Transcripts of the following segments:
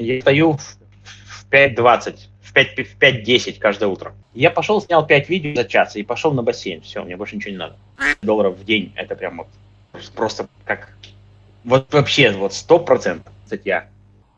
Я стою в в 5.20, в 5 в 5.10 каждое утро. Я пошел, снял 5 видео за час и пошел на бассейн. Все, мне больше ничего не надо. Долларов в день, это прям вот просто как... Вот вообще, вот сто процентов статья.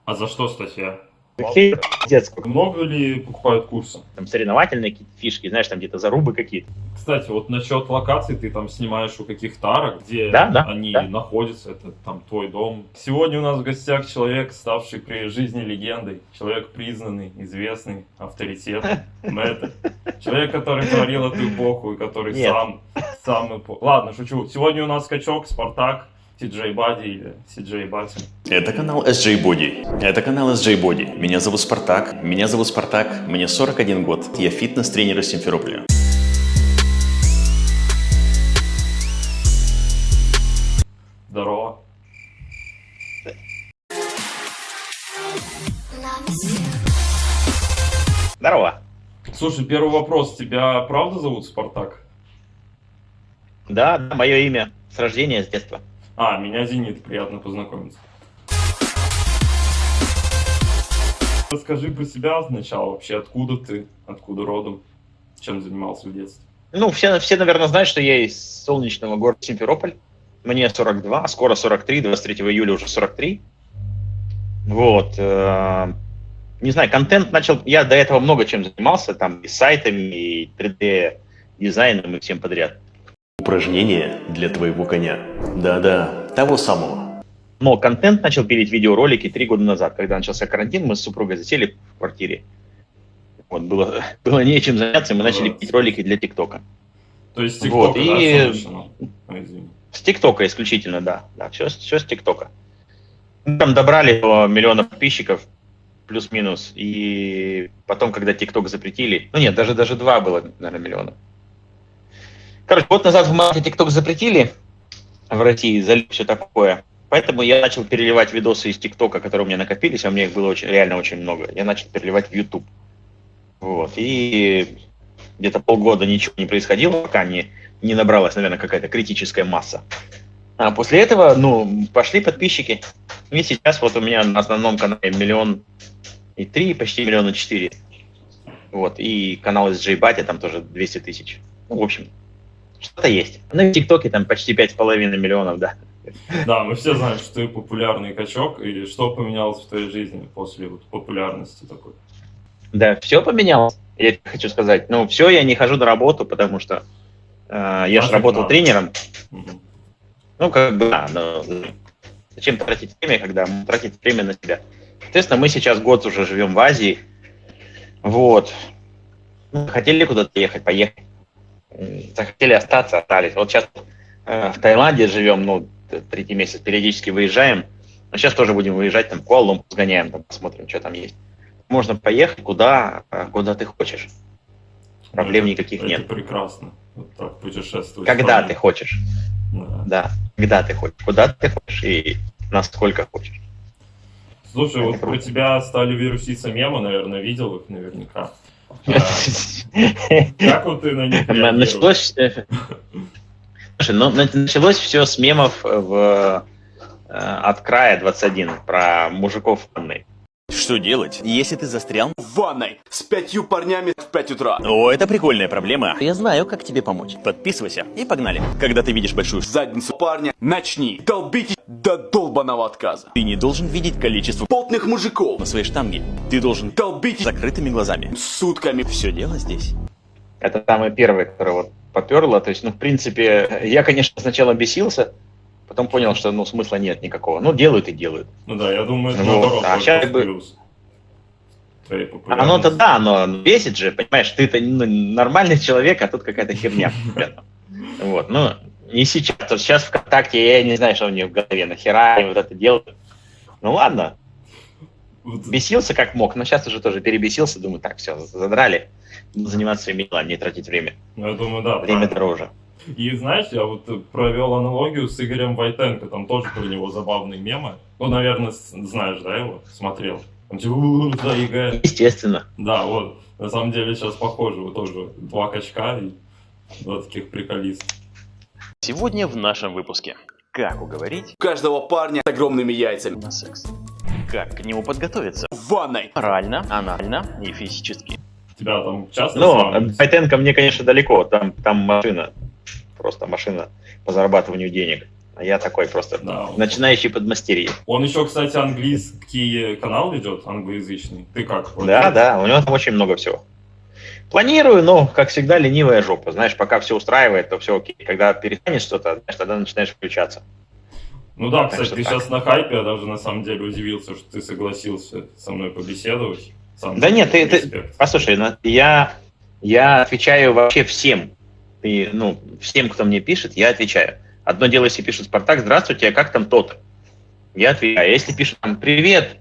А за что статья? Пиздец, сколько Много ли покупают курсы? там соревновательные какие-то фишки, знаешь, там где-то зарубы какие-то. Кстати, вот насчет локаций ты там снимаешь у каких-то арок, где Да, да, они да. находятся, это там твой дом. Сегодня у нас в гостях человек, ставший при жизни легендой, человек признанный, известный, авторитет, мэтр. Человек, который творил эту эпоху и который Нет. сам, сам эпо- Ладно, шучу. Сегодня у нас скачок, Спартак, Ти-Джей Бади или Си-Джей Батин. Это канал SJ Body. Это канал SJ Body. Меня зовут Спартак. Меня зовут Спартак. Мне 41 год. Я фитнес-тренер из Симферополя. Здорово. Здорово. Слушай, первый вопрос. Тебя правда зовут Спартак? Да, да, мое имя с рождения, с детства. А, меня Зенит, приятно познакомиться. Расскажи про себя сначала вообще, откуда ты, откуда родом, чем занимался в детстве. Ну, все, все, наверное, знают, что я из солнечного города Симферополь. Мне 42, скоро 43, 23 июля уже 43. Вот. э, Не знаю, контент начал... Я до этого много чем занимался, там и сайтами, и 3D-дизайном, и всем подряд. Упражнение для твоего коня. Да-да, того самого. Но контент начал пилить видеоролики три года назад, когда начался карантин, мы с супругой засели в квартире. Вот, было, было нечем заняться, и мы начали Вот. пилить ролики для ТикТока. То есть Вот, ТикТок, и- да? Ой, извини. С ТикТока исключительно, да. да все, все с ТикТока. Мы Там добрали до миллиона подписчиков, плюс-минус. И потом, когда ТикТок запретили, ну нет, даже, даже два было, наверное, миллиона. Короче, год назад в марте ТикТок запретили в России, залили все такое. Поэтому я начал переливать видосы из ТикТока, которые у меня накопились, а у меня их было очень, реально очень много. Я начал переливать в YouTube. Вот. И где-то полгода ничего не происходило, пока не, не набралась, наверное, какая-то критическая масса. А после этого, ну, пошли подписчики. И сейчас вот у меня на основном канале миллион и три, почти миллион и четыре. Вот, и канал из Джей Батя там тоже 200 тысяч. Ну, в общем, что-то есть. Ну, и в ТикТоке там почти пять с половиной миллионов, да. Да, мы все знаем, что ты популярный качок, и что поменялось в твоей жизни после вот популярности такой? Да, все поменялось, я хочу сказать. Ну, все, я не хожу на работу, потому что э, я же работал надо. тренером. Мгм. Ну, как бы, да, но зачем тратить время, когда тратить время на себя? Соответственно, мы сейчас год уже живем в Азии. Вот. Ну, Хотели куда-то ехать, поехать. Захотели остаться, остались. Вот сейчас э, в Таиланде живем, ну, третий месяц, периодически выезжаем. Но сейчас тоже будем выезжать, там, Куала сгоняем, там, посмотрим, что там есть. Можно поехать куда, э, куда ты хочешь. Проблем Это- никаких это нет. прекрасно. Вот так путешествовать. Когда ты хочешь. Да. Да, когда ты хочешь, куда ты хочешь и насколько хочешь. Слушай, вот про тебя стали вируситься мемы, наверное, видел их наверняка. Как вот ты на них? Началось, э, ну, на- началось все с мемов в, э, от края 21 про мужиков в ванной. Что делать, если ты застрял? в ванной с пятью парнями в 5 утра. О, это прикольная проблема. Я знаю, как тебе помочь. Подписывайся и погнали. Когда ты видишь большую. Задницу парня начни долбить до долбаного отказа. ты не должен видеть количество Потных мужиков на своей штанге. Ты должен долбить закрытыми глазами. сутками. Все дело здесь. Это самое первое, которое вот поперло. То есть, ну, в принципе, я, конечно, сначала бесился, потом понял, что, ну, смысла нет никакого. Ну, делают и делают. Ну да, я думаю, это Вот, наоборот, а в как бы- Оно-то да, но бесит же, понимаешь, ты-то ну, нормальный человек, а тут какая-то херня. Вот, ну, не сейчас. Есть сейчас ВКонтакте, я не знаю, что у них в голове, нахера они вот это делают. Ну ладно, Вот бесился как мог, но сейчас уже тоже перебесился, думаю, так, все, задрали, заниматься своими делами, не тратить время. Ну, я думаю, да. Время правильно. дороже. И знаешь, я вот провел аналогию с Игорем Войтенко, там тоже про него забавные мемы. Ну, наверное, знаешь, да, его? Смотрел. Он типа, «У-у-у, за ЕГЭ. Естественно. Да, вот. На самом деле сейчас похоже, вы тоже два качка и два таких приколиста. Сегодня в нашем выпуске. Как уговорить каждого парня с огромными яйцами. на секс? Как к нему подготовиться? В ванной. Морально, анально и физически. Тебя там часто Ну? Байтенко мне, конечно, далеко. Там, там машина. Просто машина по зарабатыванию денег. А я такой просто Да. начинающий подмастерье. Он еще, кстати, английский канал ведет, англоязычный. Ты как? Да, да, у него там очень много всего. Планирую, но, как всегда, ленивая жопа. Знаешь, пока все устраивает, то все окей. Когда перестанешь что-то, знаешь, тогда начинаешь включаться. Ну да, Так кстати, ты так. сейчас на хайпе, я даже на самом деле удивился, что ты согласился со мной побеседовать. Сам Да нет, ты- ты-. Послушай, ну, я, я отвечаю вообще всем. И, ну, всем, кто мне пишет, я отвечаю. Одно дело, если пишет Спартак, здравствуйте, а как там тот? Я отвечаю. А Если пишет там, привет,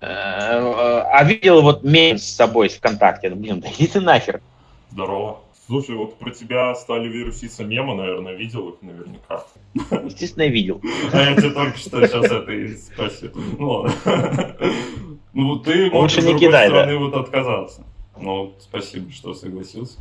э, а видел вот мем с собой в ВКонтакте? Ну, блин, да иди ты нахер. Здорово. Слушай, вот про тебя стали вируситься мемы, наверное, видел их наверняка. Естественно, видел. А я тебе только что сейчас это и спросил. Ну ладно. Ну ты Лучше не другой кидай, да. стороны вот отказаться. Ну, спасибо, что согласился.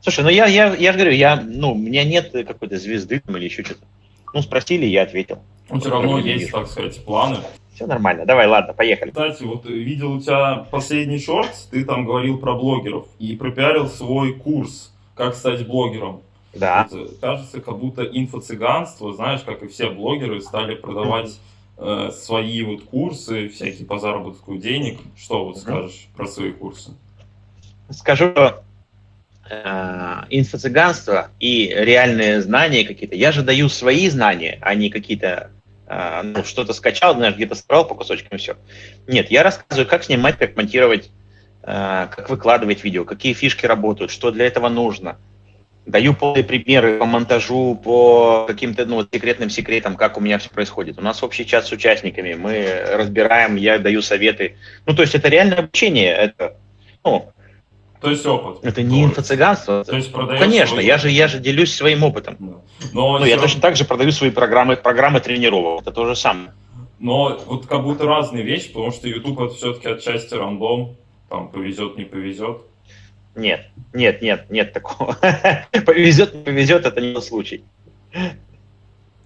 Слушай, ну я, я, я же говорю, я, ну, у меня нет какой-то звезды или еще что-то. Ну, спросили, я ответил. Ну, все равно есть, вижу. так сказать, планы. Все нормально. Давай, ладно, поехали. Кстати, вот э, видел у тебя последний шорт, ты там говорил про блогеров и пропиарил свой курс «Как стать блогером». Да. Вот, э, кажется, как будто инфо-цыганство, знаешь, как и все блогеры, стали продавать э, свои вот курсы, всякие по заработку денег. Что вот скажешь про свои курсы? Скажу, инфо-цыганство и реальные знания какие-то. Я же даю свои знания, а не какие-то э, ну, что-то скачал, знаешь, где-то собрал по кусочкам все. Нет, я рассказываю, как снимать, как монтировать, э, как выкладывать видео, какие фишки работают, что для этого нужно. Даю полные примеры по монтажу, по каким-то ну, секретным секретам, как у меня все происходит. У нас общий чат с участниками, мы разбираем, я даю советы. Ну, то есть это реальное обучение, это, ну, То есть опыт. это не инфо-цыганство. То есть продаешь Конечно, свой- я же, я же делюсь своим опытом. Да. Но, Ну, я всё точно так же продаю свои программы, программы тренировок. Это то же самое. Но вот как будто разные вещи, потому что YouTube это все-таки отчасти рандом. Там повезет, не повезет. Нет, нет, нет, нет такого. Повезет, не повезет, это не случай.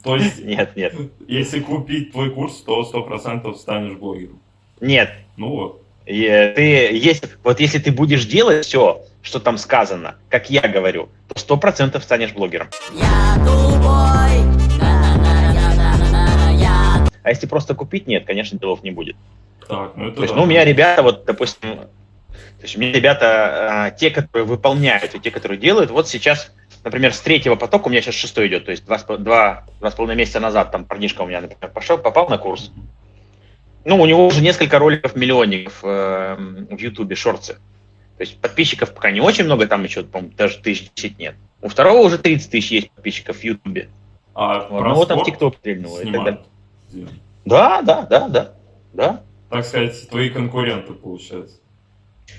То есть, Нет, нет, если купить твой курс, то 100% станешь блогером. нет. Ну вот. И, Ты, если, вот если ты будешь делать все, что там сказано, как я говорю, то сто процентов станешь блогером. А если просто купить, нет, конечно, делов не будет. Так, ну это То есть, да. ну, у меня ребята, вот, допустим, то есть у меня ребята, а, те, которые выполняют, и те, которые делают, вот сейчас, например, с третьего потока, у меня сейчас шестой идет, то есть два, два, два с половиной месяца назад там парнишка у меня, например, пошел, попал на курс. Ну, у него уже несколько роликов миллионников э, в Ютубе, шорты. То есть подписчиков пока не очень много, там еще, по-моему, даже тысяч десять нет. У второго уже 30 тысяч есть подписчиков в Ютубе. А У про одного там ТикТок стрельнул. Да, да, да, да, да. Так сказать, твои конкуренты, получается.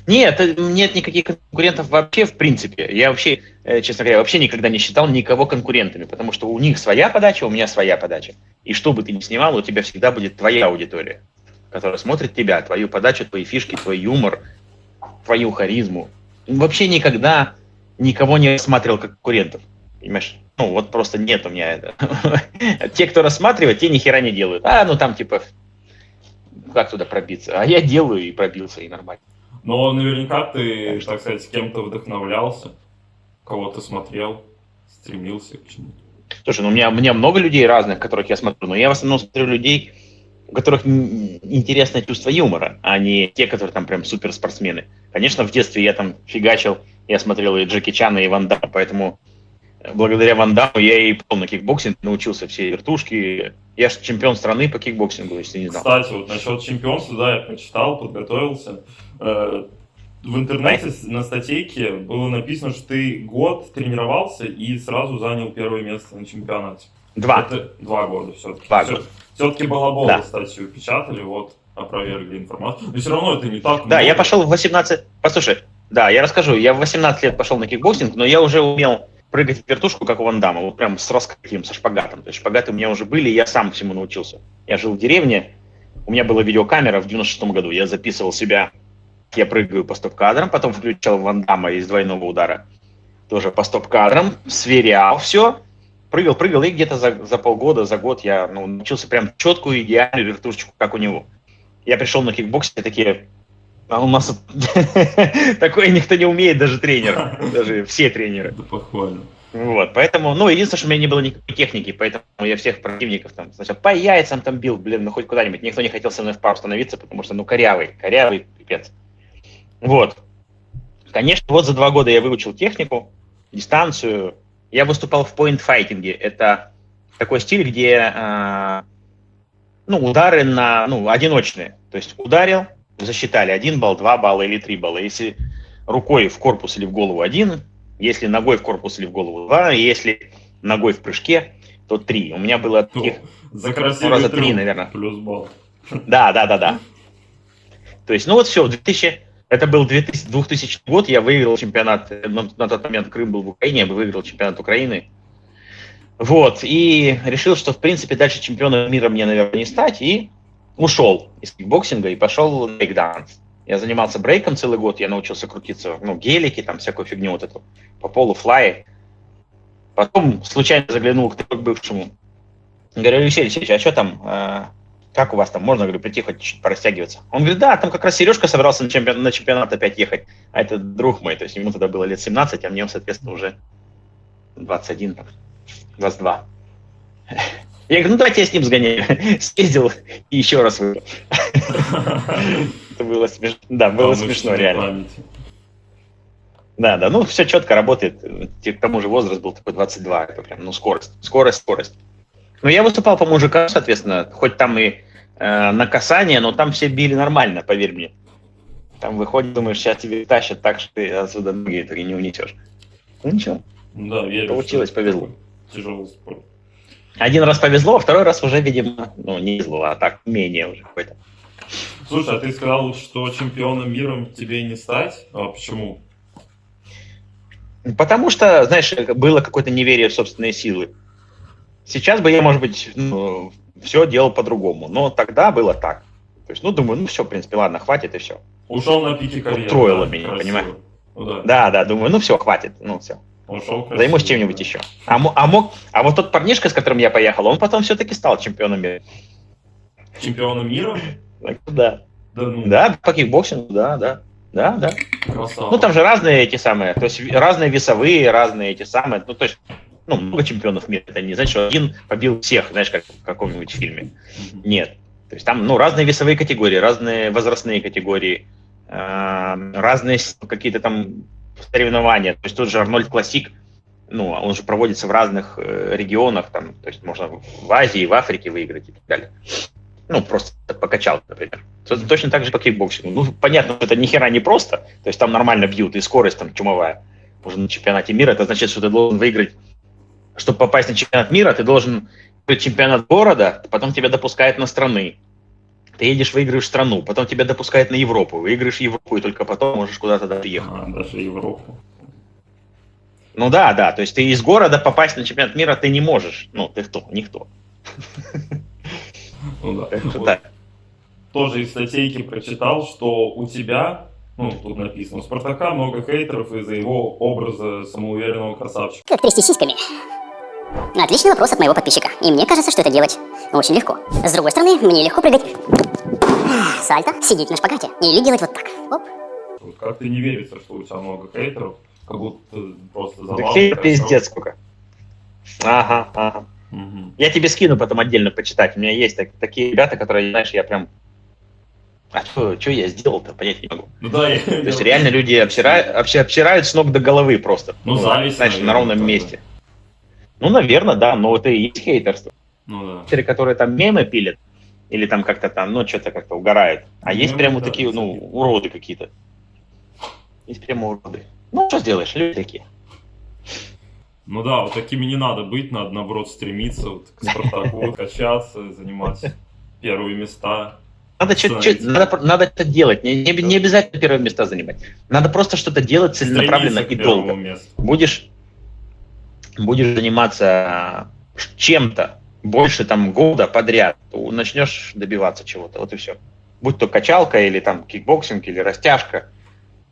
Нет, э, нет никаких конкурентов вообще в принципе. Я вообще, э, честно говоря, вообще никогда не считал никого конкурентами, потому что у них своя подача, у меня своя подача. И что бы ты ни снимал, у тебя всегда будет твоя аудитория, которая смотрит тебя, твою подачу, твои фишки, твой юмор, твою харизму. Вообще никогда никого не рассматривал как конкурентов. Понимаешь? Ну, вот просто нет у меня это. Те, кто рассматривает, те ни хера не делают. А, ну там типа, как туда пробиться? А я делаю и пробился, и нормально. Но наверняка ты, так сказать, кем-то вдохновлялся, кого-то смотрел, стремился к чему-то. Слушай, ну у меня, у меня много людей разных, которых я смотрю, но я в основном смотрю людей, у которых интересное чувство юмора, а не те, которые там прям суперспортсмены. Конечно, в детстве я там фигачил, я смотрел и Джеки Чана, и Ван Дамма, поэтому э, благодаря Ван Дамму я и пошел на кикбоксинг, научился все вертушки. Я же чемпион страны по кикбоксингу, если не знал. Кстати, вот насчет чемпионства, да, я прочитал, подготовился. Э, В интернете на статейке было написано, что ты год тренировался и сразу занял первое место на чемпионате. Два. Это два года все-таки. Два года. Все-таки балабол Да. статью печатали, вот, опровергли информацию. Но все равно это не так Да, много. я пошел в 18... Послушай, да, я расскажу. Я в 18 лет пошел на кикбоксинг, но я уже умел прыгать в вертушку, как у Ван Дамма, вот прям с раскрытием, со шпагатом. То есть шпагаты у меня уже были, и я сам всему научился. Я жил в деревне, у меня была видеокамера в 96 году, я записывал себя, я прыгаю по стоп-кадрам, потом включал Ван Дамма из двойного удара, тоже по стоп-кадрам, сверял все, прыгал, прыгал, и где-то за, за полгода, за год я ну, научился прям четкую, идеальную вертушечку, как у него. Я пришел на кикбоксе, такие, а у нас такое никто не умеет, даже тренер, даже все тренеры. Это похвально. Вот, поэтому, ну, единственное, что у меня не было никакой техники, поэтому я всех противников там сначала по яйцам там бил, блин, ну хоть куда-нибудь. Никто не хотел со мной в пару становиться, потому что, ну, корявый, корявый пипец. Вот. Конечно, вот за два года я выучил технику, дистанцию. Я выступал в point-файтинге. Это такой стиль, где, а, ну, удары на, ну, одиночные. То есть ударил, засчитали один балл, два балла или три балла. Если рукой в корпус или в голову один, если ногой в корпус или в голову два, если ногой в прыжке, то три. У меня было таких... За Ну, раза три, трюк наверное. Плюс балл. Да, да, да, да. То есть, ну вот все, 2000, это был 2000, 2000 год, я выиграл чемпионат, э, на, тот момент Крым был в Украине, я выиграл чемпионат Украины. Вот, и решил, что, в принципе, дальше чемпионом мира мне, наверное, не стать, и ушел из кикбоксинга и пошел брейкданс. Я занимался брейком целый год, я научился крутиться, ну, гелики, там, всякую фигню вот эту, по полу, флай. Потом случайно заглянул к бывшему. Говорю, Алексей Алексеевич, а что там, э, как у вас там, можно, говорю, прийти хоть чуть порастягиваться? Он говорит, да, там как раз Сережка собрался на чемпионат, на чемпионат опять ехать, а это друг мой, то есть ему тогда было лет 17, а мне, соответственно, уже 21, там, 22. Я говорю, ну давайте я с ним сгоняю. Съездил и еще раз выиграл. Это было смешно. Да, было смешно, реально. Да, да, ну все четко работает. К тому же возраст был такой 22, это прям, ну скорость, скорость, скорость. Ну я выступал по мужикам, соответственно, хоть там и э, на касание, но там все били нормально, поверь мне. Там выходит, думаешь, сейчас тебе тащат так, что ты отсюда ноги и не унесешь. Ну ничего, Да, верю. Получилось, что повезло. Тяжелый спорт. один раз повезло, а второй раз уже, видимо, ну не везло, а так менее уже какой-то. Слушай, а ты сказал, что чемпионом мира тебе не стать? А почему? Потому что, знаешь, было какое-то неверие в собственные силы. Сейчас бы я, может быть, ну, все делал по-другому, но тогда было так. То есть, ну, думаю, ну все, в принципе, ладно, хватит и все. Ушел на пике карьеры. Устроило да, меня, красиво. понимаешь? Ну да. Да, да, думаю, ну все, хватит, ну все. Ушел красиво. Займусь чем-нибудь еще. А, а мог, а вот тот парнишка, с которым я поехал, он потом все-таки стал чемпионом мира. Чемпионом мира? Да, Да ну, да, по кикбоксингу, да, да, да, да. красава. Ну там же разные эти самые, то есть разные весовые, разные эти самые, ну то есть, ну много чемпионов мира, это не значит, что один побил всех, знаешь, как в каком-нибудь фильме. Нет. То есть там, ну, разные весовые категории, разные возрастные категории, э, разные какие-то там соревнования. То есть тот же Arnold Classic, ну, он же проводится в разных э, регионах, там, то есть можно в Азии, в Африке выиграть и так далее. Ну, просто покачал, например. То- Точно так же по кикбоксингу. Ну, понятно, что это ни хера не просто, то есть там нормально бьют, и скорость там чумовая. Уже на чемпионате мира, это значит, что ты должен выиграть, чтобы попасть на чемпионат мира, ты должен чемпионат города, потом тебя допускают на страны. Ты едешь, выигрываешь страну, потом тебя допускают на Европу, выиграешь Европу, и только потом можешь куда-то даже ехать. А, даже Европу. Ну да, да, то есть ты из города попасть на чемпионат мира ты не можешь. Ну, ты кто? Никто. Ну да. Так Вот да. Тоже из статейки прочитал, что у тебя, ну, тут написано, у Спартака много хейтеров из-за его образа самоуверенного красавчика. Как трясти сиськами? Отличный вопрос от моего подписчика. И мне кажется, что это делать очень легко. С другой стороны, мне легко прыгать сальто, сидеть на шпагате или делать вот так. Оп. Как-то не верится, что у тебя много хейтеров, как будто просто Так забавно. хейт пиздец сколько. Ага, ага. Мгм. Я тебе скину потом отдельно почитать. У меня есть так- такие ребята, которые, знаешь, я прям... А что я сделал-то, понять не могу. Ну да, я... То есть реально люди обсирают, обси- обсирают с ног до головы просто. Ну, зависть, Знаешь, на ровном тоже. месте. Ну, наверное, да, но это и есть хейтерство. Ну да. Хейтеры, которые там мемы пилят, или там как-то там, ну, что-то как-то угорают. А есть Ну, прямо да, такие, ну, всякие. уроды какие-то. Есть прямо уроды. Ну, что сделаешь, люди такие. Ну да, вот такими не надо быть, надо наоборот стремиться вот, к Спартаку, качаться, занимать первые места. Надо, Становится. надо, надо это делать. Не, не- не обязательно первые места занимать. Надо просто что-то делать целенаправленно Стремиться и долго. месту. Будешь, будешь заниматься чем-то больше там года подряд, то начнешь добиваться чего-то. Вот и все. Будь то качалка, или там кикбоксинг, или растяжка,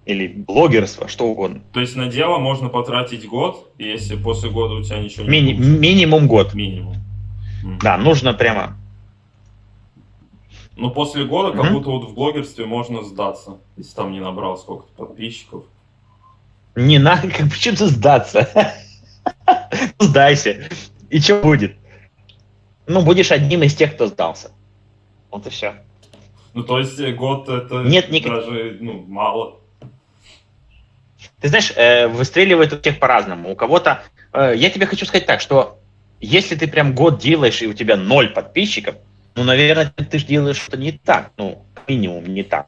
или блогерство, что угодно. То есть на дело можно потратить год, если после года у тебя ничего не Мини- получится, минимум год. минимум. Да, нужно прямо. Но после года как будто вот в блогерстве можно сдаться, если там не набрал сколько-то подписчиков. Не надо, как почему ты сдаться? Сдайся. И что будет? Ну, будешь одним из тех, кто сдался. Вот и все. Ну, то есть э, год это Нет никак- даже ну, мало. Ты знаешь, э, выстреливает у всех по-разному. У кого-то... э, я тебе хочу сказать так, что если ты прям год делаешь, и у тебя ноль подписчиков, ну, наверное, ты же делаешь что-то не так. Ну, минимум, не так.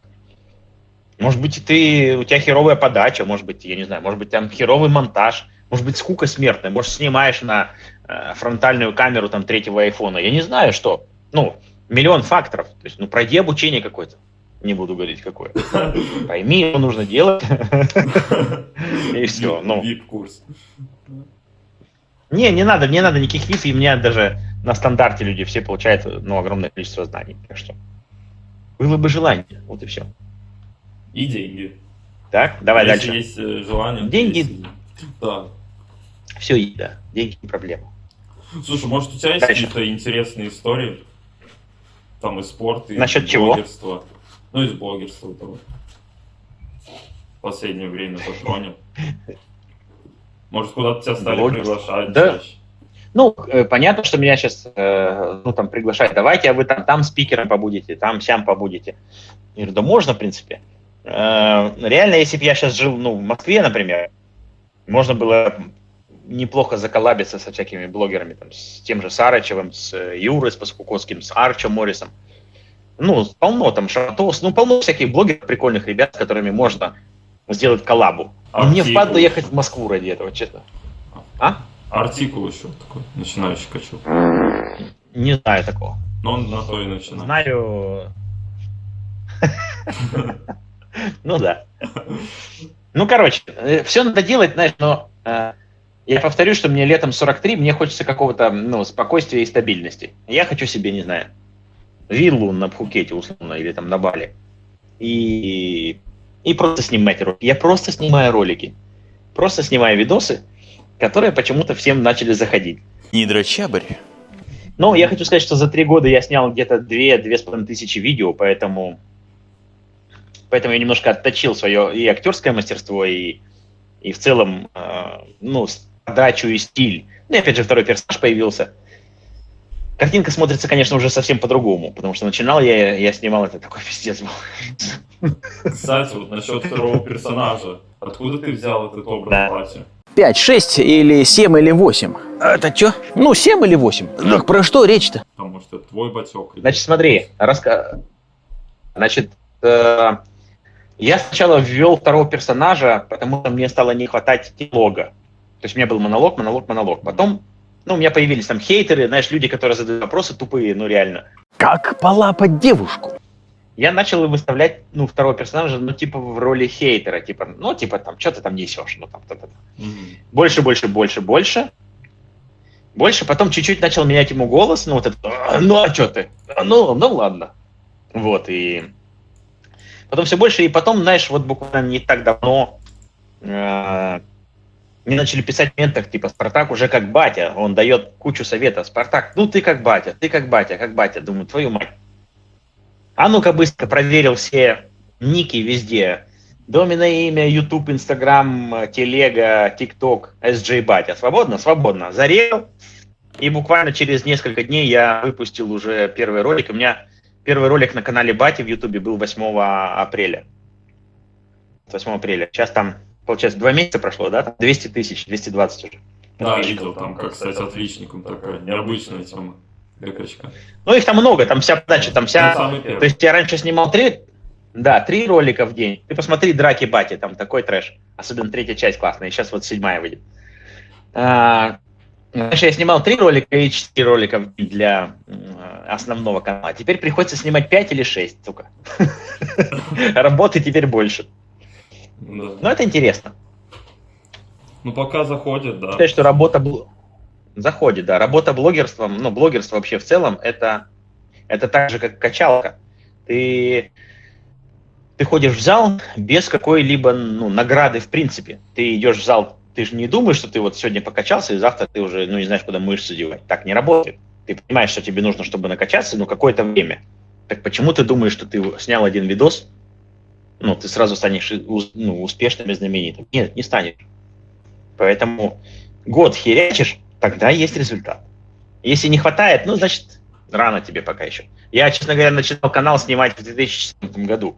Может быть, ты, у тебя херовая подача, может быть, я не знаю, может быть, там херовый монтаж, может быть, скука смертная, может, снимаешь на э, фронтальную камеру там третьего айфона. Я не знаю, что. Ну, миллион факторов. То есть, ну, пройди обучение какое-то. Не буду говорить, какое. Пойми, что нужно делать. И все. Ну, Вип-курс. не, не надо, мне надо никаких виз, и мне даже на стандарте люди все получают ну, огромное количество знаний. Так что было бы желание, вот и все. И деньги. Так, давай Если дальше. есть э, желание. Деньги. есть и- Да. Все, да, деньги не проблема. Слушай, может у тебя есть Дальше. какие-то интересные истории? Там и спорт, и Насчет чего? блогерства. Ну, из блогерства того. В последнее время затронем. Может, куда-то тебя стали Блогерство? приглашать Да. чаще? Ну, э, понятно, что меня сейчас, ну, там, приглашают, давайте, а вы там, там спикером побудете, там, сям побудете. Я говорю, да можно, в принципе. Э, Реально, если бы я сейчас жил, ну, в Москве, например, можно было неплохо заколабиться со всякими блогерами, там, с тем же Сарычевым, с э, Юрой Спаскукоцким, с Арчем Моррисом. Ну, полно там Шатос, ну, полно всяких блогеров, прикольных ребят, с которыми можно сделать коллабу. А мне впадло ехать в Москву ради этого, честно. А? Артикул еще такой, начинающий качок. Не знаю такого. Но он на то и начинает. Знаю. Ну да. Ну, короче, все надо делать, знаешь, но э, я повторю, что мне летом 43, мне хочется какого-то, ну, спокойствия и стабильности. Я хочу себе, не знаю, виллу на Пхукете, условно, или там на Бали. И, и просто снимать ролики. Я просто снимаю ролики. Просто снимаю видосы, которые почему-то всем начали заходить. Нидрочабрь. Но я хочу сказать, что за три года я снял где-то две-две с половиной тысячи видео, поэтому, поэтому я немножко отточил свое и актерское мастерство, и, и в целом, э, ну, подачу и стиль. Ну и опять же второй персонаж появился. Картинка смотрится, конечно, уже совсем по-другому, потому что начинал я, я снимал это такой пиздец был. Кстати, вот насчет второго персонажа. Откуда ты взял этот образ Да. Бати? 5, 6 или 7 или 8. Это что? Ну, 7 или 8. Так про что речь-то? Потому что это твой батек. Значит, смотри, раска... Значит, э, я сначала ввел второго персонажа, потому что мне стало не хватать диалога. То есть у меня был монолог, монолог, монолог. Потом, ну, у меня появились там хейтеры, знаешь, люди, которые задают вопросы тупые, ну, реально. Как полапать девушку? Я начал выставлять, ну, второго персонажа, ну, типа, в роли хейтера, типа, ну, типа, там, что ты там несешь, ну, там, та-та-та. Мгм. Больше, больше, больше, больше. Больше, потом чуть-чуть начал менять ему голос, ну вот это, «А, ну а что ты? А, Ну, ну ладно. Вот, и потом все больше, и потом, знаешь, вот буквально не так давно э, мне начали писать в ментах, типа, Спартак уже как батя, он дает кучу советов. Спартак, ну ты как батя, ты как батя, как батя. Думаю, твою мать. А ну-ка быстро проверил все ники везде. Доменное имя, YouTube, Instagram, Телега, ТикТок, SJ Батя. Свободно? Свободно. Зарел. И буквально через несколько дней я выпустил уже первый ролик. У меня первый ролик на канале Бати в Ютубе был 8 апреля. 8 апреля. Сейчас там, получается, два месяца прошло, да? Там 200 тысяч, 220 уже. Да, видел, там, как стать отличником, такая необычная тема. ГКЧка. Ну, их там много, там вся подача, там Ну, вся... первый. То есть я раньше снимал три, да, три ролика в день. Ты посмотри «Драки Бати», там такой трэш. Особенно третья часть классная, сейчас вот седьмая выйдет. А, Раньше я снимал три ролика и четыре ролика в день для основного канала. Теперь приходится снимать пять или шесть, сука. Работы теперь больше. Да. Но это интересно. Ну, пока заходит, да. считаю, что работа бл- заходит, да. Работа блогерством, ну, блогерство вообще в целом, это, это так же, как качалка. Ты, ты ходишь в зал без какой-либо ну, награды в принципе. Ты идешь в зал, ты же не думаешь, что ты вот сегодня покачался, и завтра ты уже, ну, не знаешь, куда мышцы девать. Так не работает. Ты понимаешь, что тебе нужно, чтобы накачаться, ну, какое-то время. Так почему ты думаешь, что ты снял один видос, ну, ты сразу станешь ус- ну, успешным и знаменитым? Нет, не станешь. Поэтому год херячишь, тогда есть результат. Если не хватает, ну, значит, рано тебе пока еще. Я, честно говоря, начинал канал снимать в 2014 году.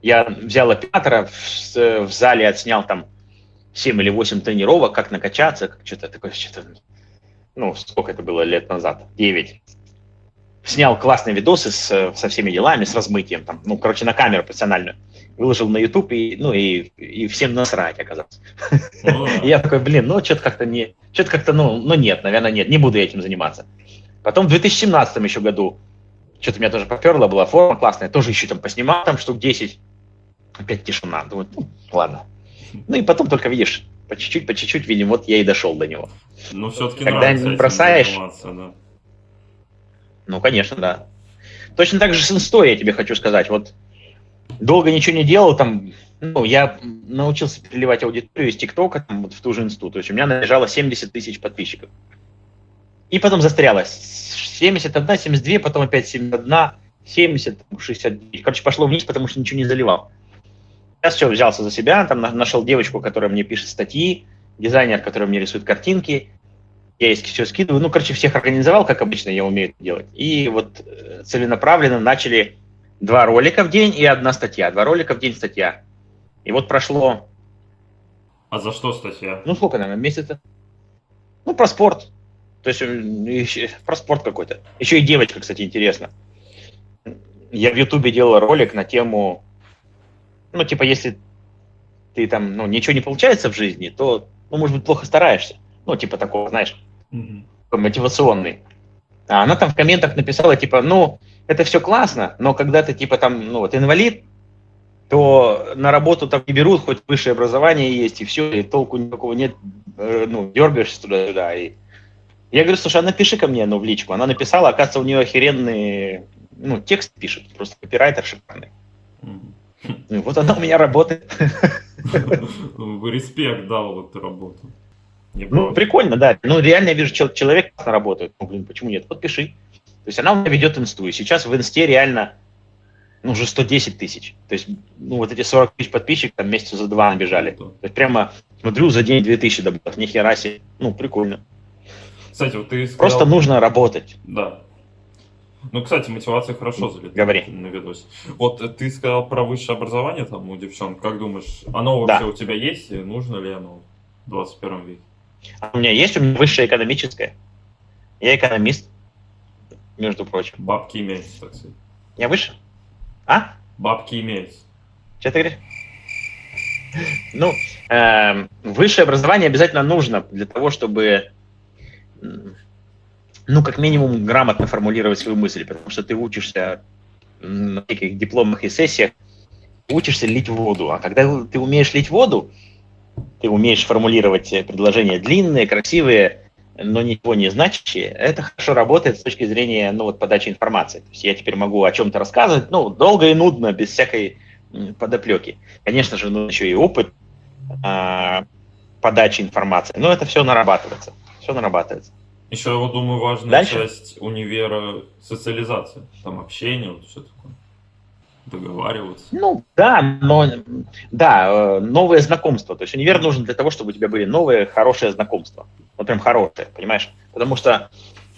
Я взял оператора, в, в зале отснял там 7 или 8 тренировок, как накачаться, как что-то такое, что-то, ну, сколько это было лет назад, 9. Снял классные видосы с, со всеми делами, с размытием, там, ну, короче, на камеру профессиональную. Выложил на YouTube, и, ну, и, и всем насрать оказалось. Ну я такой, блин, ну, что-то как-то не, что-то как-то, ну, ну, нет, наверное, нет, не буду я этим заниматься. Потом в 2017 еще году, что-то меня тоже поперло, была форма классная, тоже еще там поснимал там штук 10. Опять тишина. Думаю, ну, ладно. Ну и потом только видишь, по чуть-чуть, по чуть-чуть, видим, вот я и дошел до него. Ну, все-таки Когда не бросаешь. да. Ну, конечно, да. Точно так же с инстой, я тебе хочу сказать. Вот долго ничего не делал, там, ну, я научился переливать аудиторию из ТикТока там, вот в ту же инсту. То есть у меня набежало 70 тысяч подписчиков. И потом застряло. 71, 72, потом опять 71, 70, 69. Короче, пошло вниз, потому что ничего не заливал. Сейчас все, взялся за себя, там на- нашел девочку, которая мне пишет статьи, дизайнер, который мне рисует картинки, я ей все скидываю. Ну, короче, всех организовал, как обычно я умею это делать. И вот э, целенаправленно начали два ролика в день и одна статья. Два ролика в день статья. И вот прошло, А за что статья? ну, сколько, наверное, месяца? Ну, про спорт. То есть, э, еще- про спорт какой-то. Еще и девочка, кстати, интересно. Я в Ютубе делал ролик на тему, ну, типа, если ты там, ну, ничего не получается в жизни, то, ну, может быть, плохо стараешься. Ну, типа такого, знаешь, Такой мотивационный. А она там в комментах написала, типа, ну, это все классно, но когда ты, типа, там, ну, вот инвалид, то на работу там не берут, хоть высшее образование есть, и все, и толку никакого нет, э, ну, дергаешься туда-сюда. И... Я говорю, слушай, а напиши ко мне, ну, в личку. Она написала, оказывается, у нее охеренный, ну, текст пишет, просто копирайтер шикарный. Ну, вот она у меня работает. Респект дал вот эту работу. Ну, прикольно, да. Ну, реально я вижу, чел- человек работает. Ну, блин, почему нет? Вот пиши. То есть она у меня ведет инсту. И сейчас в инсте реально, ну, уже 110 тысяч. То есть, ну, вот эти 40 тысяч подписчиков там месяца за два набежали. То есть прямо, смотрю, за день 2000 добавил. Ни хера себе. Ну, прикольно. Кстати, вот ты сказал... Просто нужно работать. Да. Ну, кстати, мотивация хорошо залетает Говори. на видосе. Вот ты сказал про высшее образование там у девчонок. Как думаешь, оно вообще Да. у тебя есть? Нужно ли оно в 21 веке? А у меня есть, у меня высшее экономическое. Я экономист, между прочим. Бабки имеются, так сказать. Я выше? А? Бабки имеются. Что ты говоришь? Ну, эм, высшее образование обязательно нужно для того, чтобы, ну, как минимум, грамотно формулировать свою мысль, потому что ты учишься на таких дипломах и сессиях, учишься лить воду. А когда ты умеешь лить воду, ты умеешь формулировать э, предложения длинные, красивые, но ничего не значащие, это хорошо работает с точки зрения ну, вот, подачи информации. То есть я теперь могу о чем-то рассказывать, ну, долго и нудно, без всякой подоплеки. Конечно же, ну, еще и опыт а, подачи информации, но это все нарабатывается. Все нарабатывается. Еще, я думаю, важная Дальше? часть универа социализация. Там общение, вот все такое. Договариваться. Ну, да, но да, э, новые знакомства. То есть универ нужен для того, чтобы у тебя были новые, хорошие знакомства. Вот прям хорошие, понимаешь? Потому что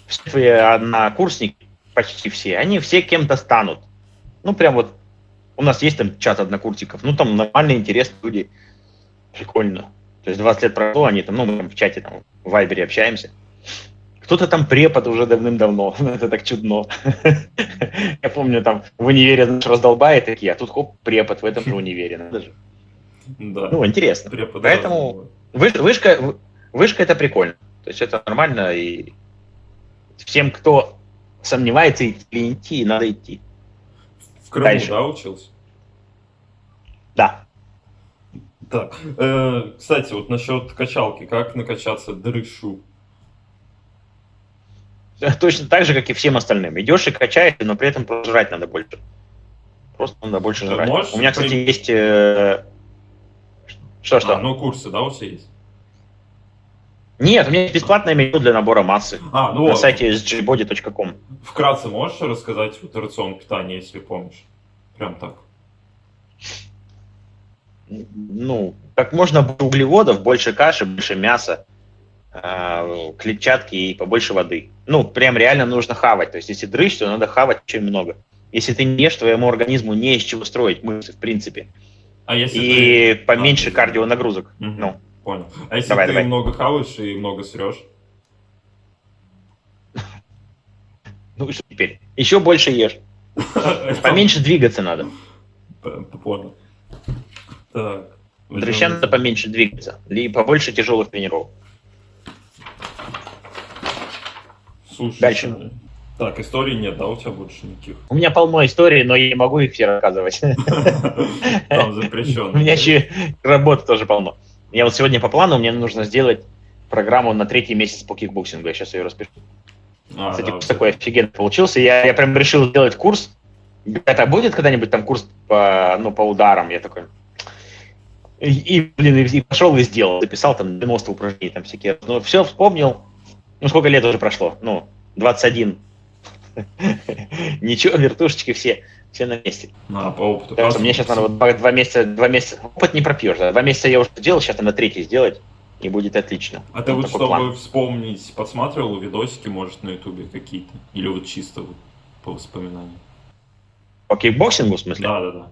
все однокурсники, почти все, они все кем-то станут. Ну, прям вот у нас есть там чат однокурсников, ну, там нормальные, интересные люди. Прикольно. То есть 20 лет прошло, они там, ну, мы в чате, там, в Вайбере общаемся. Кто-то там препод уже давным-давно. Это так чудно. Я помню, там в универе знаешь, раздолбает такие, а тут хоп, препод в этом же универе. Надо же. Да. Ну, интересно. Преподаватель Поэтому выш- вышка, вышка это прикольно. То есть это нормально, и всем, кто сомневается, идти идти, надо идти. В Крыму, дальше. да, учился? Да. Так, э, кстати, вот насчет качалки, как накачаться дрышу? Точно так же, как и всем остальным. Идешь и качаешься, но при этом жрать надо больше. Просто надо больше жрать. можешь У меня, кстати, при- есть... э, Что, что? А, ну курсы, да, у тебя есть? Нет, у меня есть бесплатное меню для набора массы А, ну на сайте sgbody.com. вкратце можешь рассказать вот рацион питания, если помнишь? Прям так. Ну, как можно углеводов, больше каши, больше мяса, э, клетчатки и побольше воды. Ну, прям реально нужно хавать. То есть, если дрыщ, то надо хавать очень много. Если ты не ешь, твоему организму не из чего строить мышцы, в принципе. А если И ты... поменьше А, кардионагрузок. Мгм. Ну, Понял. А если Давай, ты давай. много хаваешь и много срешь? ну и что теперь? Еще больше ешь. Поменьше двигаться надо. Понял. Так. Дрыщам надо поменьше двигаться. И побольше тяжелых тренировок. Слушай, Дальше. Так, историй нет, да, у тебя больше никаких? У меня полно историй, но я не могу их все рассказывать. Там У запрещено. меня еще работы тоже полно. Я вот сегодня по плану, мне нужно сделать программу на третий месяц по кикбоксингу. Я сейчас ее распишу. А, Кстати, да, курс такой офигенный получился. Я, я прям решил сделать курс. Это будет когда-нибудь там курс по, ну, по ударам? Я такой... И, и, блин, и, и пошел и сделал. Записал там 90 упражнений, там всякие. Ну, все вспомнил. Ну, сколько лет уже прошло? Ну, 21. Ничего, вертушечки все, все на месте. А, по опыту. Так что мне сейчас надо вот два, два месяца, два месяца. Опыт не пропьешь, да. Два месяца я уже сделал, сейчас надо третий сделать, и будет отлично. А ты вот такой чтобы план. вспомнить, подсматривал видосики, может, на ютубе какие-то? Или вот чисто вот по воспоминаниям? По кикбоксингу, в смысле? Да, да, да.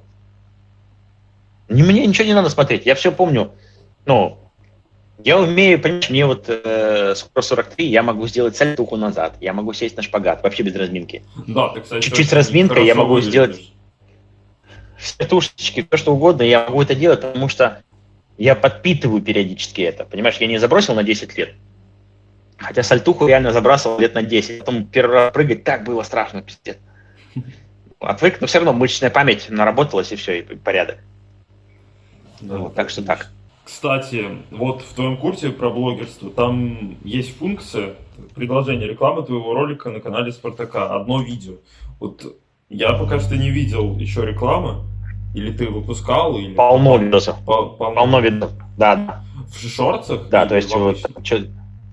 Не, мне ничего не надо смотреть, я все помню. Ну, я умею, понимаешь, мне вот э, скоро 43, я могу сделать сальтуху назад, я могу сесть на шпагат, вообще без разминки. Да, ты, кстати, Чуть-чуть с разминкой я могу выглядишь. сделать. Все тушечки, все что угодно, я могу это делать, потому что я подпитываю периодически это. Понимаешь, я не забросил на 10 лет. Хотя сальтуху реально забрасывал лет на 10. Потом первый раз прыгать так было страшно, пиздец. Отвык, но все равно мышечная память наработалась, и все, и порядок. Да, Вот, так что так. Кстати, вот в твоем курсе про блогерство, там есть функция предложения рекламы твоего ролика на канале Спартака. Одно видео. Вот я пока что не видел еще рекламы. Или ты выпускал, или... Полно видосов. Пол- полно. Полно видосов. Да. В шорцах? Да, то есть вот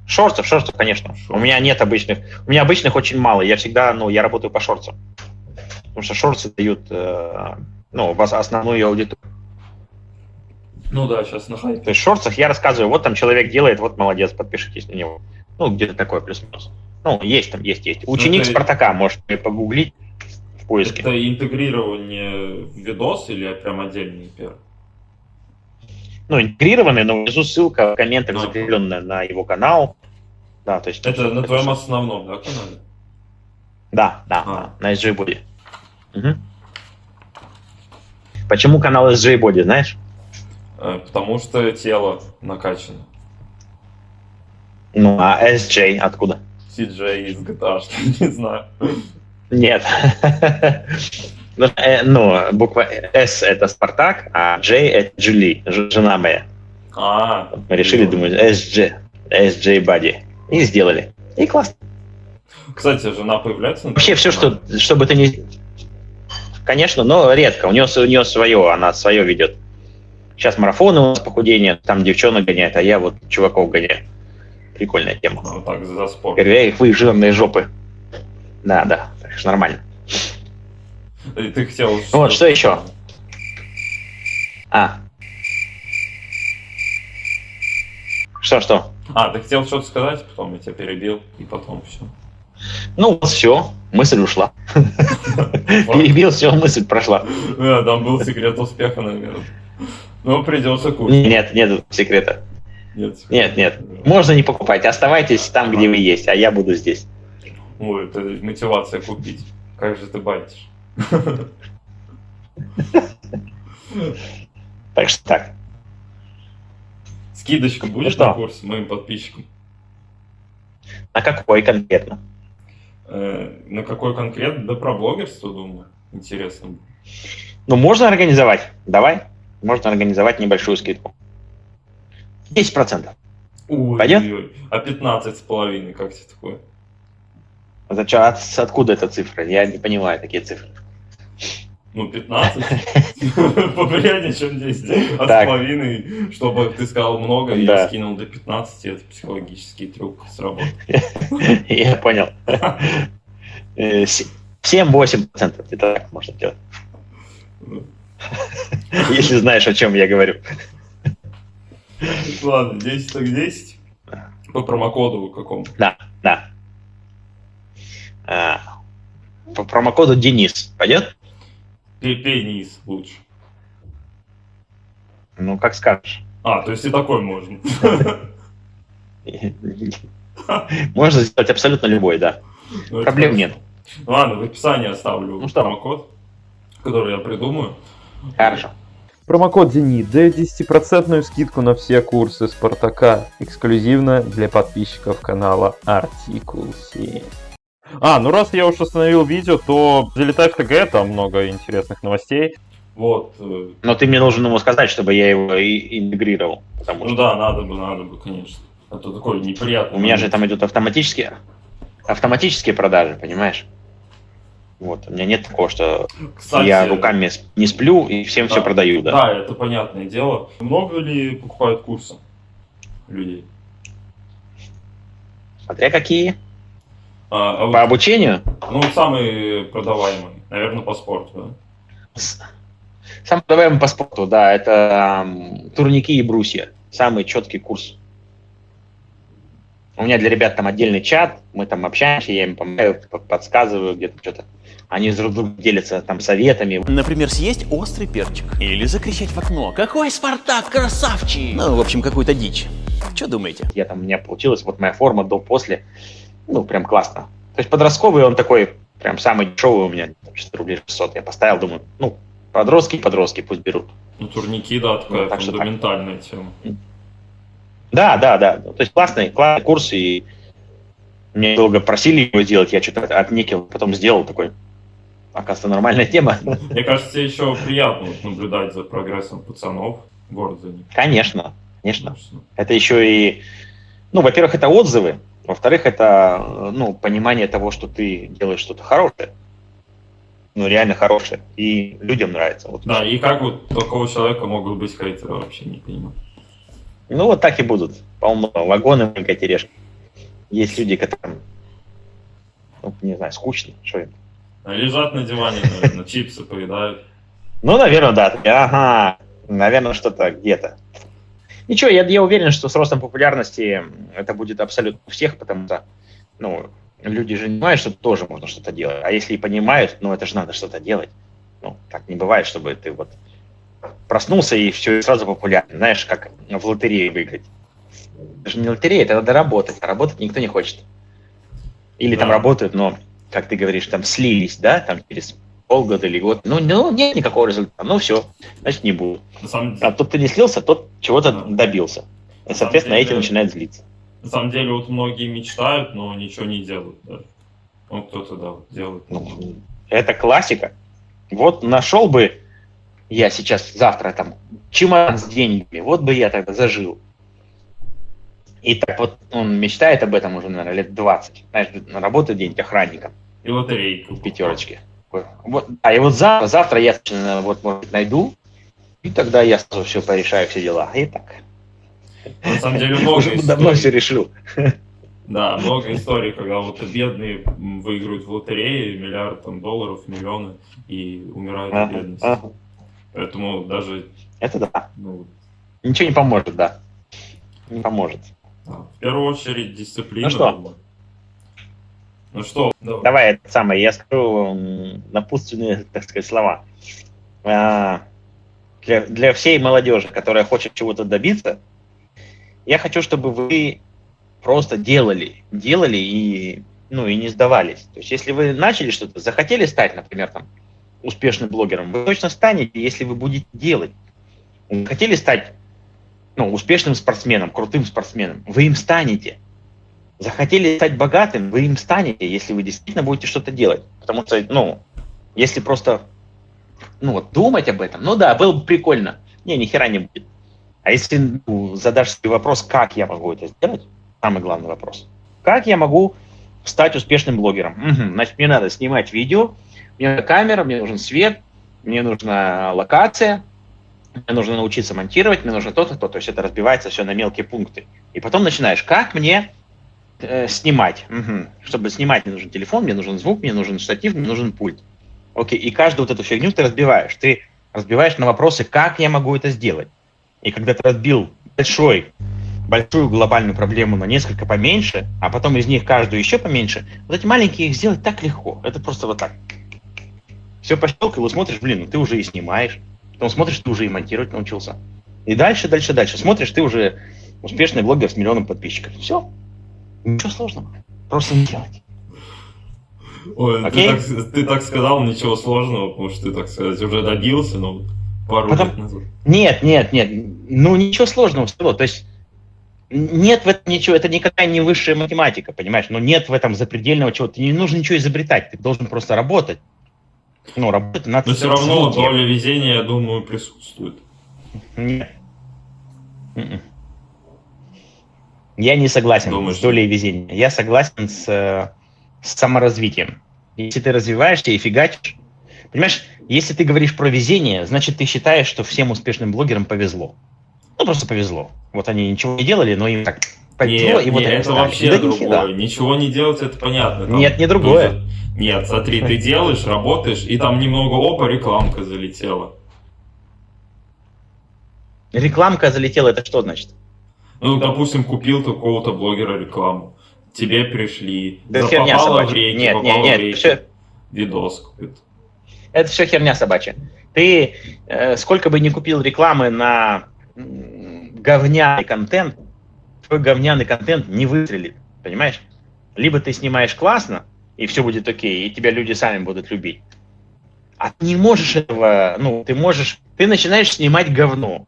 шортов, шортов, конечно. Шортов. У меня нет обычных. У меня обычных очень мало. Я всегда, ну, я работаю по шортам. Потому что шорты дают, э, ну, основную аудиторию. Ну да, сейчас на хайпе. То есть в шортах я рассказываю, вот там человек делает, вот молодец, подпишитесь на него. Ну, где-то такое плюс-минус. Ну, есть там, есть, есть. Ученик это- Спартака, можете погуглить в поиске. Это интегрирование в видос или прям отдельный пер? Ну, интегрированный, но внизу ссылка в комментах А. закрепленная на его канал. Да, то есть... Это на это твоем всё. основном, да, канале? Да, да, А. да, на SJ Body. Мгм. Почему канал SJ Body, знаешь? Э, Потому что тело накачано. Ну, а SJ откуда? CJ из GTA, не знаю. Нет. Ну, э, Ну, буква S это Спартак, а J это Джули, жена моя. А, Мы решили, думаю, SJ, SJ Body. И сделали. И классно. Кстати, жена появляется Вообще все, что, что бы ты ни... Конечно, но редко. У нее, у нее свое, она свое ведет. Сейчас марафоны у нас похудение, там девчонок гоняет, а я вот чуваков гоняю. Прикольная тема. А, Вот так, за спорт. Проверяю их, вы жирные жопы. Да, да, так что нормально. И ты хотел... Вот, что еще? А. Что, что? А, ты хотел что-то сказать, потом я тебя перебил, и потом все. Ну, вот все, мысль ушла. Перебил, все, мысль прошла. Да, там был секрет успеха, наверное. Ну, придется купить. Нет, нет секрета. Нет, Нет, нет. Можно не покупать. Оставайтесь там, где вы есть, а я буду здесь. Ой, это мотивация купить. Как же ты байтишь? Так что так. Скидочка будет что? на курс моим подписчикам? А какой конкретно? Э, на какой конкретно? Да про блогерство, думаю. Интересно. Ну, можно организовать. Давай. Можно организовать небольшую скидку. 10%. Ой, Пойдет? ой, ой. А 15 с половиной, как тебе такое? Чё, от- откуда эта цифра? Я не понимаю такие цифры. Ну, 15. Поприятнее, чем 10. От Так. половины, чтобы ты сказал много, я скинул до 15, это психологический трюк сработал. Я понял. Э, с- 7-8 процентов. Это так можно делать. Если знаешь, о чем я говорю. Ладно, 10 так 10. По промокоду какому? Да, да. А, По промокоду Денис пойдет? Низ лучше. Ну, как скажешь. А, то есть и такой можно. Можно сделать абсолютно любой, да. Ну, Проблем нет. Ладно, в описании оставлю Ну промокод, который я придумаю. Хорошо. Промокод «Зенит» дает 10% скидку на все курсы Спартака, эксклюзивно для подписчиков канала Артикул 7. А, ну раз я уж остановил видео, то залетай в ТГ, там много интересных новостей. Вот. э, Но ты мне должен ему сказать, чтобы я его и интегрировал. Потому Ну что да, надо бы, надо бы, конечно. А то такой неприятный. у меня же там идут автоматические, автоматические продажи, понимаешь? Вот, у меня нет такого, что Кстати, я руками не сплю и всем все Да. продаю, да. Да, это понятное дело. Много ли покупают курсы людей? Смотря какие. А, а вот, По обучению, ну, самый продаваемый, наверное, по спорту, да? с- сам продаваемый по спорту, да, это турники и брусья. Самый четкий курс. У меня для ребят там отдельный чат, мы там общаемся, я им помогаю, подсказываю где-то что-то. Они друг другу делятся там советами. Например, съесть острый перчик. Или закричать в окно. Какой Спартак, красавчик! Ну, в общем, какую-то дичь. Что думаете? Я там, у меня получилась вот моя форма до-после. Ну, прям классно. То есть подростковый он такой, прям самый дешевый у меня, там, 600 рублей 600. Я поставил, думаю, ну, подростки, подростки пусть берут. Ну, турники, да, такая Ну, так что так. фундаментальная тема. Да, да, да. То есть классный, классный курс, и мне долго просили его сделать, я что-то отникил, потом сделал такой. Оказывается, нормальная тема. Мне кажется, еще приятно наблюдать за прогрессом пацанов. Ним. Конечно, конечно. Что, Это еще и, ну, во-первых, это отзывы, во-вторых, это, ну, понимание того, что ты делаешь что-то хорошее, ну, реально хорошее, и людям нравится. Вот. Да, и как вот такого человека могут быть хейтеры, вообще не понимаю. Ну, вот так и будут. Полно. Вагоны, маленькая тележка. Есть люди, которым, ну, не знаю, скучно, что им. А Лежат на диване, наверное, чипсы поедают. Ну, наверное, да. Ага, наверное, что-то где-то. Ничего, я, я уверен, что с ростом популярности это будет абсолютно у всех, потому что, ну, люди же понимают, что тоже можно что-то делать. А если и понимают, ну, это же надо что-то делать. Ну, так не бывает, чтобы ты вот проснулся и все, и сразу популярен. Знаешь, как в лотерее выиграть. Это же не лотерея, это надо работать. А работать никто не хочет. Или там Да. работают, но, как ты говоришь, там слились, да, там через полгода или год. Ну, ну нет никакого результата. Ну, все, значит, не буду. Самом, А тот, кто не слился, тот чего-то Да. добился. И, соответственно, самом эти деле- начинают злиться. на самом деле, вот многие мечтают, но ничего не делают даже. Ну, кто-то, да, делает. Ну, это классика. Вот нашел бы я сейчас, завтра там, чемодан с деньгами, вот бы я тогда зажил. И так вот он мечтает об этом уже, наверное, лет 20. Знаешь, работает день охранником И лотерейку. в пятерочке. Вот, а и вот завтра, завтра я вот, может, найду, и тогда я сразу все порешаю, все дела. И так. На самом деле, много Уже давно историй. все решил. Да, много историй, когда вот бедные выигрывают в лотерее миллиард там, долларов, миллионы и умирают от бедности. Поэтому даже, Это да. ну, Ничего не поможет, да. Не поможет. да, в первую очередь дисциплина. Ну что? Ну что, давай. Давай это самое, я скажу напутственные, так сказать, слова. А, Для, для всей молодежи, которая хочет чего-то добиться, я хочу, чтобы вы просто делали, делали и, ну, и не сдавались. То есть, если вы начали что-то, захотели стать, например, там, успешным блогером, вы точно станете, если вы будете делать. Хотели стать ну, успешным спортсменом, крутым спортсменом, вы им станете. Захотели стать богатым, вы им станете, если вы действительно будете что-то делать. Потому что, ну, если просто, ну, вот думать об этом, ну да, было бы прикольно. Не, ни хера не будет. А если ну, задашь себе вопрос, как я могу это сделать, самый главный вопрос. Как я могу стать успешным блогером? Мгм, значит, мне надо снимать видео, мне надо камера, мне нужен свет, мне нужна локация, мне нужно научиться монтировать, мне нужно то-то, то. То есть это разбивается все на мелкие пункты. И потом начинаешь, как мне э, снимать? Мгм. Чтобы снимать, мне нужен телефон, мне нужен звук, мне нужен штатив, мне нужен пульт. Окей, и каждую вот эту фигню ты разбиваешь. Ты разбиваешь на вопросы, как я могу это сделать. И когда ты разбил большой, большую глобальную проблему на несколько поменьше, а потом из них каждую еще поменьше, вот эти маленькие их сделать так легко. Это просто вот так. Все пощелкал, и смотришь, блин, ну ты уже и снимаешь. Потом смотришь, ты уже и монтировать научился. И дальше, дальше, дальше. Смотришь, ты уже успешный блогер с миллионом подписчиков. Все. Ничего сложного. Просто не делать. Ой, ты так, ты так сказал, ничего сложного, потому что ты, так сказать, уже добился, но пару Потом- лет назад. Нет, нет, нет. Ну, ничего сложного всего. То есть нет в этом ничего, это никакая не высшая математика, понимаешь? Но нет в этом запредельного чего-то. Не нужно ничего изобретать, ты должен просто работать. Ну, работать надо. Но все равно доля везения, я думаю, присутствует. Нет. Мгм. Я не согласен Думаешь, с долей везения. Я согласен с, э, с саморазвитием. Если ты развиваешься и фигачишь, понимаешь, если ты говоришь про везение, значит, ты считаешь, что всем успешным блогерам повезло. Ну, просто повезло. Вот они ничего не делали, но им так Нет, и вот нет, это вообще Да другое. Ничего не делать, это понятно. Там Нет, не другое. нужно- Нет, смотри, ты делаешь, работаешь, и там немного опа, рекламка залетела. Рекламка залетела, это что значит? Ну, допустим, купил какого-то блогера рекламу. Тебе пришли. Да херня попало в собачья. рейтинг, Нет, нет, в нет, рейтинг, все, Видос какой-то. это все херня собачья. Ты э, сколько бы ни купил рекламы на говняный контент, твой говняный контент не выстрелит, понимаешь? Либо ты снимаешь классно, и все будет окей, и тебя люди сами будут любить. А ты не можешь этого, ну, ты можешь, ты начинаешь снимать говно.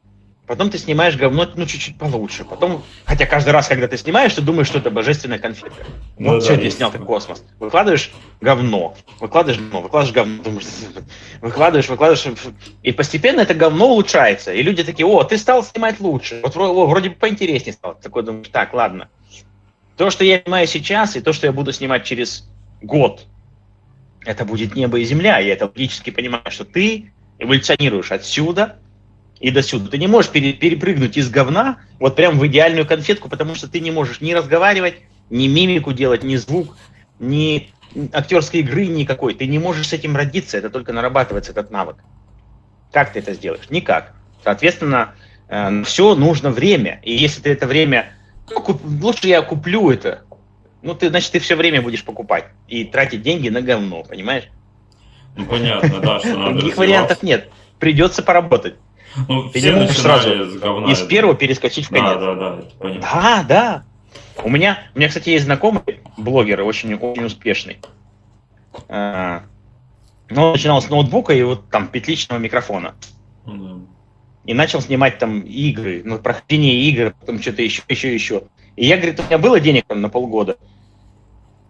Потом ты снимаешь говно, ну, чуть-чуть получше. Потом, хотя каждый раз, когда ты снимаешь, ты думаешь, что это божественная конфетка. Ну Вот да, сегодня я есть снял как космос. Выкладываешь говно, выкладываешь говно, выкладываешь говно, думаешь, выкладываешь, выкладываешь, и постепенно это говно улучшается. И люди такие, о, ты стал снимать лучше. Вот о, вроде бы поинтереснее стал. Такой думаешь, так, ладно. То, что я снимаю сейчас, и то, что я буду снимать через год, это будет небо и земля. Я это логически понимаю, что ты эволюционируешь отсюда и до сюда. Ты не можешь пере- перепрыгнуть из говна вот прям в идеальную конфетку, потому что ты не можешь ни разговаривать, ни мимику делать, ни звук, ни актерской игры никакой. Ты не можешь с этим родиться, это только нарабатывается этот навык. Как ты это сделаешь? Никак. Соответственно, на все нужно время. И если ты это время... ну, куп- лучше я куплю это. Ну, ты, значит, ты все время будешь покупать и тратить деньги на говно, понимаешь? Ну, понятно, да, что надо Других вариантов нет. Придется поработать. Ну, все начинали сразу с говна. Из это- первого перескочить в конец. Да, да, да, это понятно. Да, да. У меня, у меня, кстати, есть знакомый блогер, очень, очень успешный. А, Ну, он начинал с ноутбука и вот там петличного микрофона. Ну, И начал снимать там игры, ну, прохождение игр, потом что-то еще, еще, еще. И я, говорит, у меня было денег там на полгода.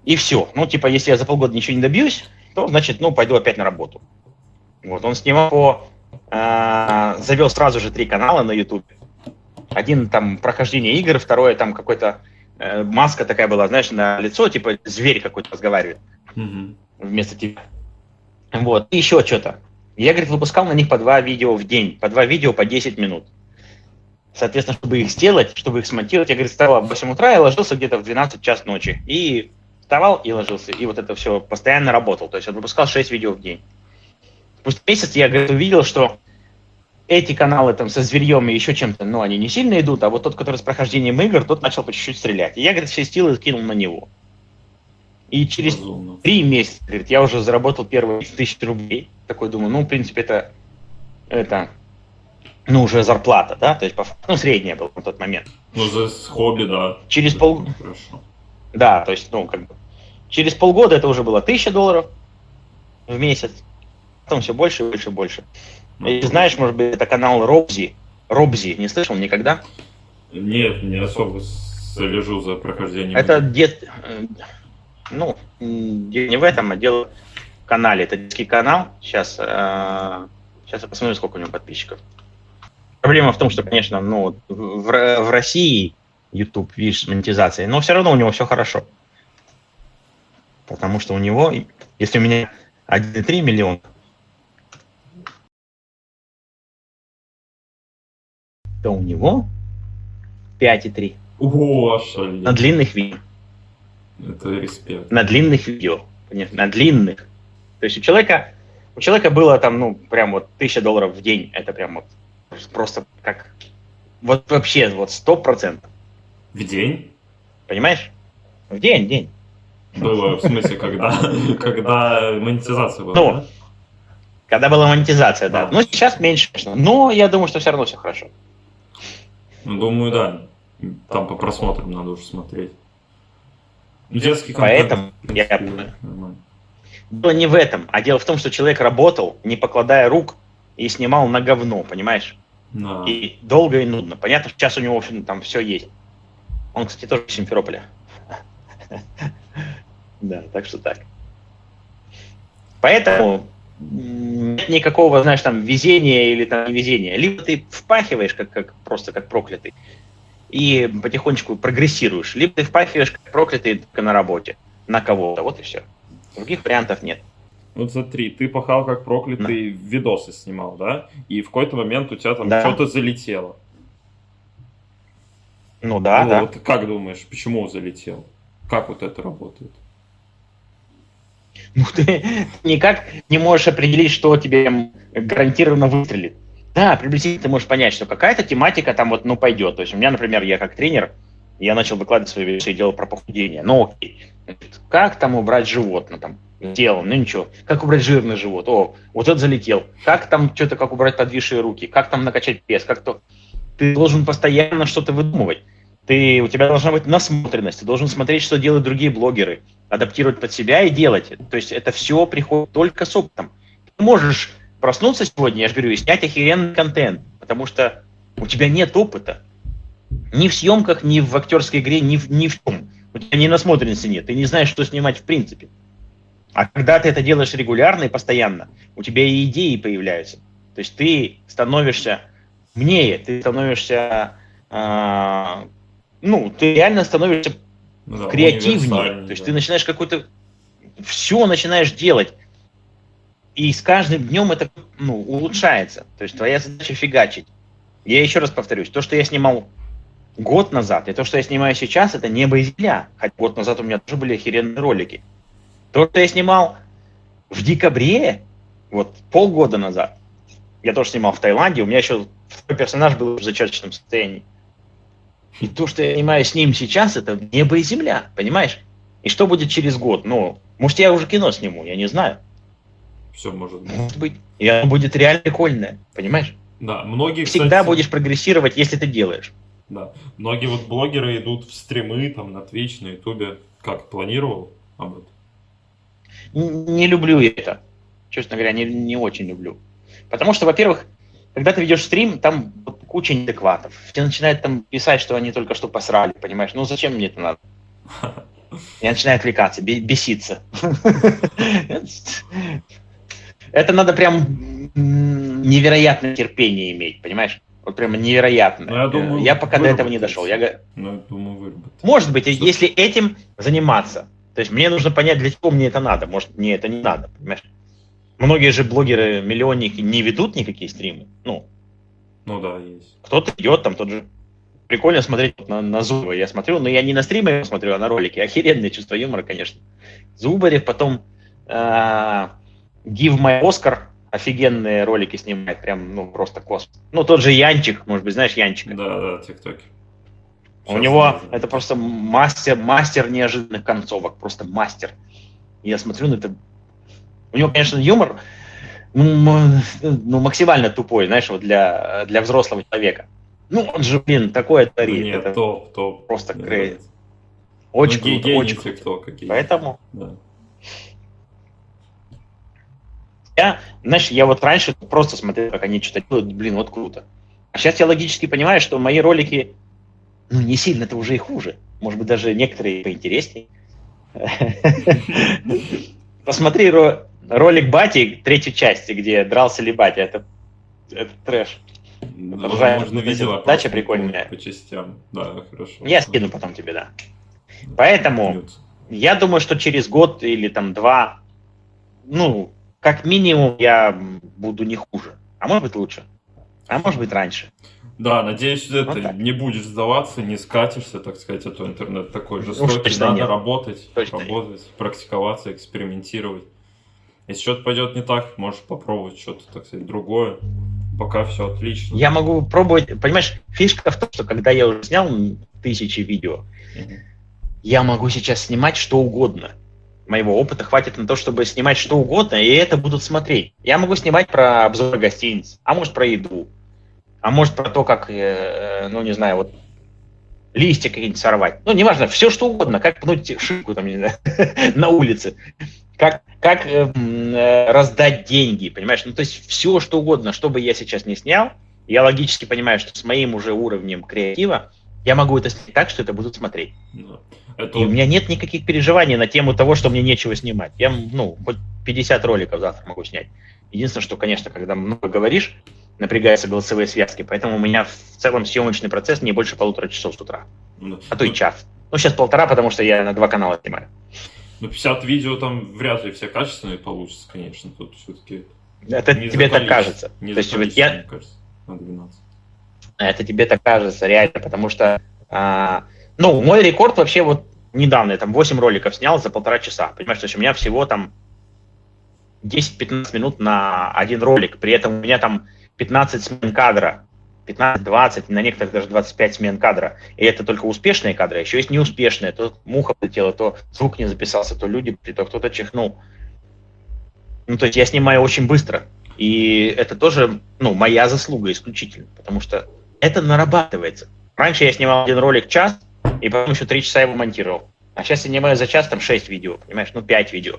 И все. Ну, типа, если я за полгода ничего не добьюсь, то, значит, ну, пойду опять на работу. Вот, он снимал по... а, завел сразу же три канала на YouTube. Один там прохождение игр, второе там какой-то э, маска такая была, знаешь, на лицо, типа зверь какой-то разговаривает. Мгм. вместо тебя. Вот, и еще что-то. Я, говорит, выпускал на них по два видео в день, по два видео по 10 минут. Соответственно, чтобы их сделать, чтобы их смонтировать, я, говорит, вставал в 8 утра и ложился где-то в 12 час ночи. И вставал и ложился, и вот это все постоянно работал. То есть он выпускал 6 видео в день. Спустя месяц я, говорит, увидел, что эти каналы там со зверьем и еще чем-то, ну, они не сильно идут, а вот тот, который с прохождением игр, тот начал по чуть-чуть стрелять. И я, говорит, все силы кинул на него. И через Разумно. три месяца, говорит, я уже заработал первые тысячи рублей. Такой думаю, ну, в принципе, это, это, ну, уже зарплата, да, то есть, по, факту, ну, средняя была на тот момент. Ну, за хобби, да. Через пол, Хорошо. да, то есть, ну, как бы, через полгода это уже было тысяча долларов в месяц, потом все больше, и больше, и больше. Ну, И знаешь, может быть, это канал Робзи, Робзи, не слышал никогда? Нет, не особо слежу за прохождением. Это дет, э, ну, не в этом, а дело в канале. Это детский канал. Сейчас, сейчас я посмотрю, сколько у него подписчиков. Проблема в том, что, конечно, ну, в, в России YouTube, видишь, с монетизацией, но все равно у него все хорошо. Потому что у него, если у меня 1,3 миллиона, то у него 5,3 О, шалить. на длинных видео. Это респект. На длинных видео. Понимаешь, На длинных. То есть у человека, у человека было там, ну, прям вот тысяча долларов в день. Это прям вот просто как... Вот вообще, вот сто процентов. В день? Понимаешь? В день, день. Было, в смысле, когда, когда монетизация была, Ну, да? Когда была монетизация, да. Да. Ну, сейчас меньше, конечно. Но я думаю, что все равно все хорошо. Ну, думаю, да. Там по просмотрам надо уже смотреть. Детский контент. Поэтому в я- нормально. Дело не в этом, а дело в том, что человек работал, не покладая рук, и снимал на говно, понимаешь? Да. И долго и нудно. Понятно, что сейчас у него, в общем, там все есть. Он, кстати, тоже из Симферополя. Да, так что так. Поэтому нет никакого, знаешь, там, везения или там невезения. Либо ты впахиваешь как, как просто как проклятый и потихонечку прогрессируешь, либо ты впахиваешь как проклятый только на работе, на кого-то, вот и все. Других вариантов нет. Вот смотри, ты пахал как проклятый, видосы снимал, да? И в какой-то момент у тебя там Да. что-то залетело. Ну да, Ну, да. Вот как думаешь, почему залетел? Как вот это работает? Ну, ты никак не можешь определить, что тебе гарантированно выстрелит. Да, приблизительно ты можешь понять, что какая-то тематика там вот, ну, пойдет. То есть у меня, например, я как тренер, я начал выкладывать свои вещи и делал про похудение. Ну, окей. Как там убрать живот? Ну, там, тело, ну, ничего. Как убрать жирный живот? О, вот это залетел. Как там что-то, как убрать подвисшие руки? Как там накачать пресс? Как то... Ты должен постоянно что-то выдумывать. Ты, у тебя должна быть насмотренность, ты должен смотреть, что делают другие блогеры, адаптировать под себя и делать. То есть это все приходит только с опытом. Ты можешь проснуться сегодня, я же говорю, и снять охеренный контент, потому что у тебя нет опыта. Ни в съемках, ни в актерской игре, ни в, ни в чем. У тебя ни насмотренности нет, ты не знаешь, что снимать в принципе. А когда ты это делаешь регулярно и постоянно, у тебя и идеи появляются. То есть ты становишься умнее, ты становишься, а, ну, ты реально становишься Ну да, креативнее. То есть да. ты начинаешь какой-то... Все начинаешь делать. И с каждым днем это ну, улучшается. То есть твоя задача фигачить. Я еще раз повторюсь, то, что я снимал год назад, и то, что я снимаю сейчас, это небо и земля. Хотя год назад у меня тоже были охеренные ролики. То, что я снимал в декабре, вот полгода назад, я тоже снимал в Таиланде, у меня еще второй персонаж был в зачаточном состоянии. И то, что я снимаю с ним сейчас, это небо и земля, понимаешь? И что будет через год? Ну, может, я уже кино сниму, я не знаю. Все может быть. Может быть. И оно будет реально прикольное, понимаешь? Да, многие, Всегда кстати, будешь прогрессировать, если ты делаешь. Да. Многие вот блогеры идут в стримы там на Twitch, на Ютубе. Как, планировал об этом? Н- Не люблю я это. Честно говоря, не, не очень люблю. Потому что, во-первых, когда ты ведешь стрим, там куча неадекватов. Тебе начинают там писать, что они только что посрали, понимаешь? Ну зачем мне это надо? Я начинаю отвлекаться, бе- беситься. Это надо прям невероятное терпение иметь, понимаешь? Вот прямо невероятное. Ну, я думаю, я пока до этого не дошел. Я, га- Ну, я думаю, выработать. может быть, Что? если этим заниматься. То есть мне нужно понять, для чего мне это надо. Может, мне это не надо, понимаешь? Многие же блогеры, миллионники не ведут никакие стримы. Ну, Ну да, есть. кто-то идет, там тот же... Прикольно смотреть на, на Зубова. Я смотрю, но я не на стримы смотрю, а на ролики. Охеренное чувство юмора, конечно. Зубарев, потом э, Give My Oscar. Офигенные ролики снимает, прям, ну, просто космос. Ну, тот же Янчик, может быть, знаешь Янчика? Да, да, тиктокер. У него это просто мастер, мастер неожиданных концовок, просто мастер. Я смотрю на это. У него, конечно, юмор ну, ну, максимально тупой, знаешь, вот для, для взрослого человека. Ну, он же, блин, такое творит. Нет, это топ, топ. просто крейзи. нравится. очень Ну, круто, очень круто. Поэтому Да. я, знаешь, я вот раньше просто смотрел, как они что-то делают, блин, вот круто. А сейчас я логически понимаю, что мои ролики, ну, не сильно-то уже и хуже. Может быть, даже некоторые поинтереснее. Посмотри ро- ролик Бати третьей части, где дрался ли Батя. Это, это трэш. Ржаем. Можно видео Дача прикольная. По частям. Да, хорошо. Я скину потом тебе, да. Поэтому Минут. я думаю, что через год или там два, ну, как минимум я буду не хуже. А может быть лучше. А может быть раньше. Да, надеюсь, Ну ты так. не будешь сдаваться, не скатишься, так сказать, а то интернет такой жестокий. точно Надо нет. работать, Точно нет. работать, практиковаться, экспериментировать. Если что-то пойдет не так, можешь попробовать что-то, так сказать, другое. Пока все отлично. Я могу пробовать, понимаешь, фишка в том, что когда я уже снял тысячи видео, я могу сейчас снимать что угодно. Моего опыта хватит на то, чтобы снимать что угодно, и это будут смотреть. Я могу снимать про обзор гостиниц, а может про еду, а может про то, как, э, ну не знаю, вот листья какие-нибудь сорвать. Ну, неважно, все что угодно, как пнуть шибку там, не знаю, на улице, как, как э, э, раздать деньги, понимаешь? Ну, то есть все что угодно, что бы я сейчас не снял, я логически понимаю, что с моим уже уровнем креатива я могу это снять так, что это будут смотреть. Да. Это И у меня нет никаких переживаний на тему того, что мне нечего снимать. Я, ну, хоть 50 роликов завтра могу снять. Единственное, что, конечно, когда много говоришь, напрягаются голосовые связки, поэтому у меня в целом съемочный процесс не больше полутора часов с утра, ну, а то и час. Ну, сейчас полтора, потому что я на два канала снимаю. ну, 50 видео там вряд ли все качественные получится, конечно. Тут все-таки Это не тебе так кажется. Не То есть вот я, мне кажется, на 12. это тебе так кажется реально, потому что, а, ну, мой рекорд вообще вот недавно, я там 8 роликов снял за полтора часа, понимаешь, то есть у меня всего там 10-15 минут на один ролик, при этом у меня там 15 смен кадра, 15-20, на некоторых даже 25 смен кадра, и это только успешные кадры, а еще есть неуспешные, то муха полетела, то звук не записался, то люди, то кто-то чихнул. Ну, то есть я снимаю очень быстро, и это тоже, ну, моя заслуга исключительно, потому что это нарабатывается. Раньше я снимал один ролик час, и потом еще три часа его монтировал. А сейчас я снимаю за час там 6 видео, понимаешь, ну 5 видео.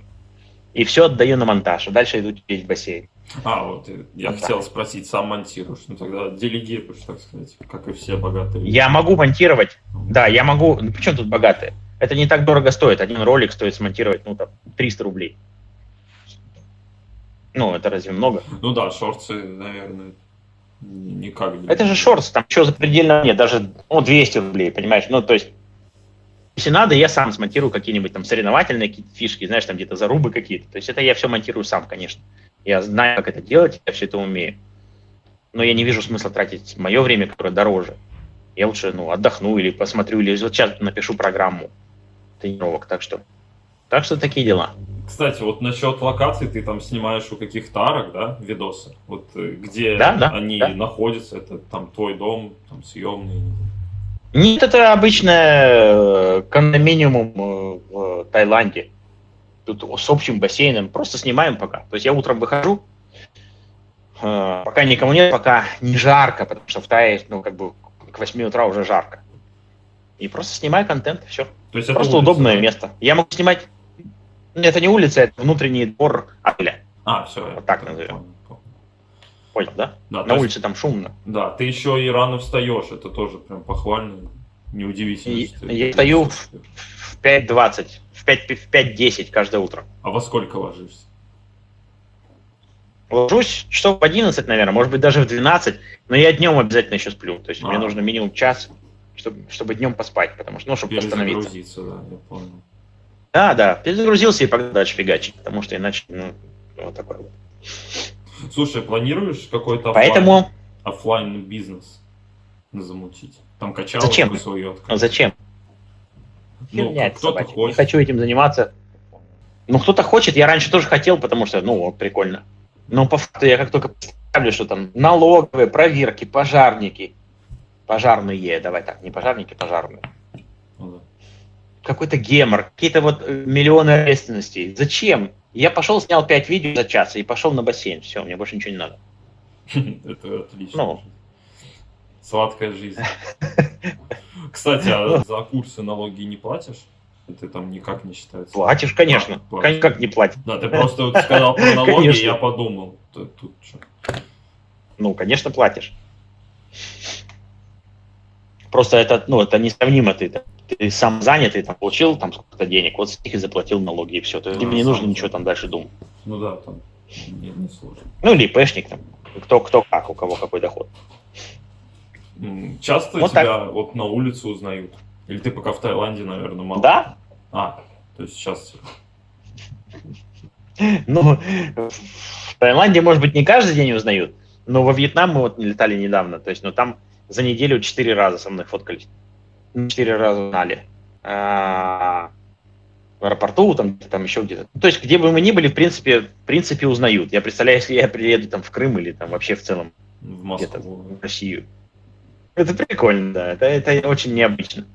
И все отдаю на монтаж, а дальше иду в бассейн. А, вот э, я Вот хотел спросить, сам монтируешь, ну тогда делегируешь, так сказать, как и все богатые. Я могу монтировать, да, я могу, ну причем тут богатые? Это не так дорого стоит, один ролик стоит смонтировать, ну там, 300 рублей. Ну, это разве много? Ну да, шорты, наверное, ни- никак. не- Это же шортс, там что запредельно нет, даже ну, 200 рублей, понимаешь? Ну, то есть, если надо, я сам смонтирую какие-нибудь там соревновательные какие-то фишки, знаешь, там где-то зарубы какие-то. То есть это я все монтирую сам, конечно. Я знаю, как это делать, я все это умею. Но я не вижу смысла тратить мое время, которое дороже. Я лучше, ну, отдохну или посмотрю, или вот сейчас напишу программу тренировок, так что... Так что такие дела. Кстати, вот насчет локаций, ты там снимаешь у каких-то арок, да, видосы? Вот э, где Да, да, они да. находятся, это там твой дом, там съемный. Нет, это обычно кондоминиум э, в Таиланде. Тут с общим бассейном. Просто снимаем пока. То есть я утром выхожу, э, пока никому нет, пока не жарко, потому что в Тае, ну, как бы к 8 утра уже жарко. И просто снимаю контент, все. То есть Просто улица, удобное да? место. Я могу снимать... Нет, Это не улица, это внутренний двор отеля. А, все. Вот так назовем. Понял, да? Да, то На есть- улице там шумно. Да, ты еще и рано встаешь, это тоже прям похвально. Неудивительно, я ты- встаю В 5.20, в 5 в 5.10 каждое утро. А во сколько ложишься? Ложусь часов в 11, наверное, может быть, даже в 12, но я днем обязательно еще сплю. То есть мне А. нужно минимум час, чтобы, чтобы днем поспать, потому что, ну, чтобы восстановиться. Перезагрузиться, да, я понял. Да, да, перезагрузился и погнал дальше фигачить, потому что иначе, ну, вот такое вот. Слушай, планируешь какой-то Поэтому, офлайн бизнес замутить? Там качалку Зачем? свою ну, открыть? зачем? Ну, Херня это кто-то собачья. Не хочет. хочу этим заниматься. Ну, кто-то хочет, я раньше тоже хотел, потому что, ну, вот, прикольно. Но по факту я как только представлю, что там налоговые, проверки, пожарники, пожарные, давай так, не пожарники, пожарные. Ну да. какой-то гемор, какие-то вот э, миллионы ответственностей. Зачем? Я пошел, снял 5 видео за час и пошел на бассейн. Все, мне больше ничего не надо. Это отлично. Ну. Сладкая жизнь. Кстати, а за курсы налоги не платишь? Это там никак не считается. Платишь, конечно. А, платишь. Как не платишь? Да, ты просто вот сказал про налоги, Конечно. я подумал. т- Тут что? Ну, конечно, платишь. Просто это, ну, это несравнимо. Ты, ты сам занятый, там, получил там сколько-то денег, вот с них и заплатил налоги, и все. То есть Ну, тебе не нужно ничего там дальше думать. Ну да, там не, не сложно. Ну, или ИПшник там. Кто, кто как, у кого какой доход. Часто Вот тебя вот на улице узнают? Или ты пока в Таиланде, наверное, мало? Да? А, то есть сейчас... Ну, в Таиланде, может быть, не каждый день узнают, но во Вьетнам мы вот летали недавно, то есть, ну, там за неделю четыре раза со мной фоткались. Ну, Четыре раза знали. А, в аэропорту, там, там еще где-то. Ну, То есть, где бы мы ни были, в принципе, в принципе, узнают. Я представляю, если я приеду там в Крым или там вообще в целом В где-то Москву. в Россию. Это прикольно, да. Это, это очень необычно.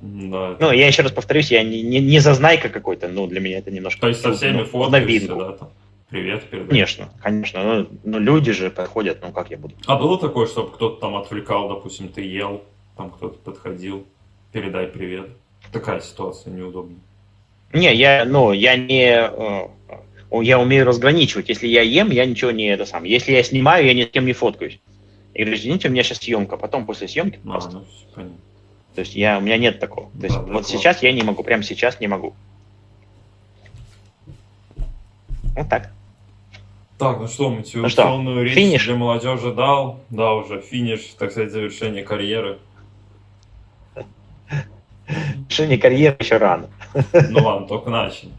Да. Ну, я еще раз повторюсь, я не, не, не зазнайка какой-то, ну, для меня это немножко... То есть со всеми ну, фоткаешься, да, там? Привет передай. Конечно, конечно. Ну, ну, люди же подходят, ну, как я буду? А было такое, чтобы кто-то там отвлекал, допустим, ты ел, там кто-то подходил, передай привет. Такая ситуация неудобная. Не, я, ну, я не... э, Я умею разграничивать. Если я ем, я ничего не это сам. Если я снимаю, я ни с кем не фоткаюсь. Я говорю, извините, у меня сейчас съемка, потом после съемки А, просто. ну. То есть я, у меня нет такого. То есть Да, вот прикольно. сейчас я не могу, прямо сейчас не могу. Вот так. Так, ну что, Ну мотивационную речь финиш? для молодежи дал. Да, уже финиш, так сказать, завершение карьеры. Решение карьеры еще рано. Ну ладно, только начали.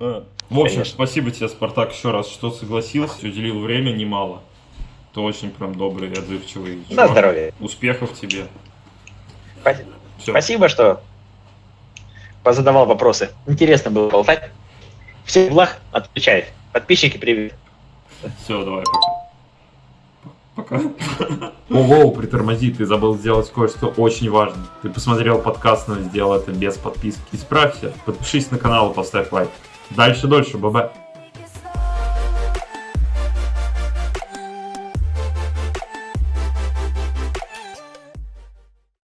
Э, В общем, Конечно. спасибо тебе, Спартак, еще раз, что согласился, уделил время немало. Ты очень прям добрый, отзывчивый. На чувак. здоровье. Успехов тебе. Спасибо. Все. Спасибо, что позадавал вопросы. Интересно было болтать. Всех благ, отвечает. Подписчики, привет. Все, давай, пока. Пока. Воу, притормози, ты забыл сделать кое-что очень важное. Ты посмотрел подкаст, но сделал это без подписки. Исправься, подпишись на канал и поставь лайк. Дальше дольше, бабай.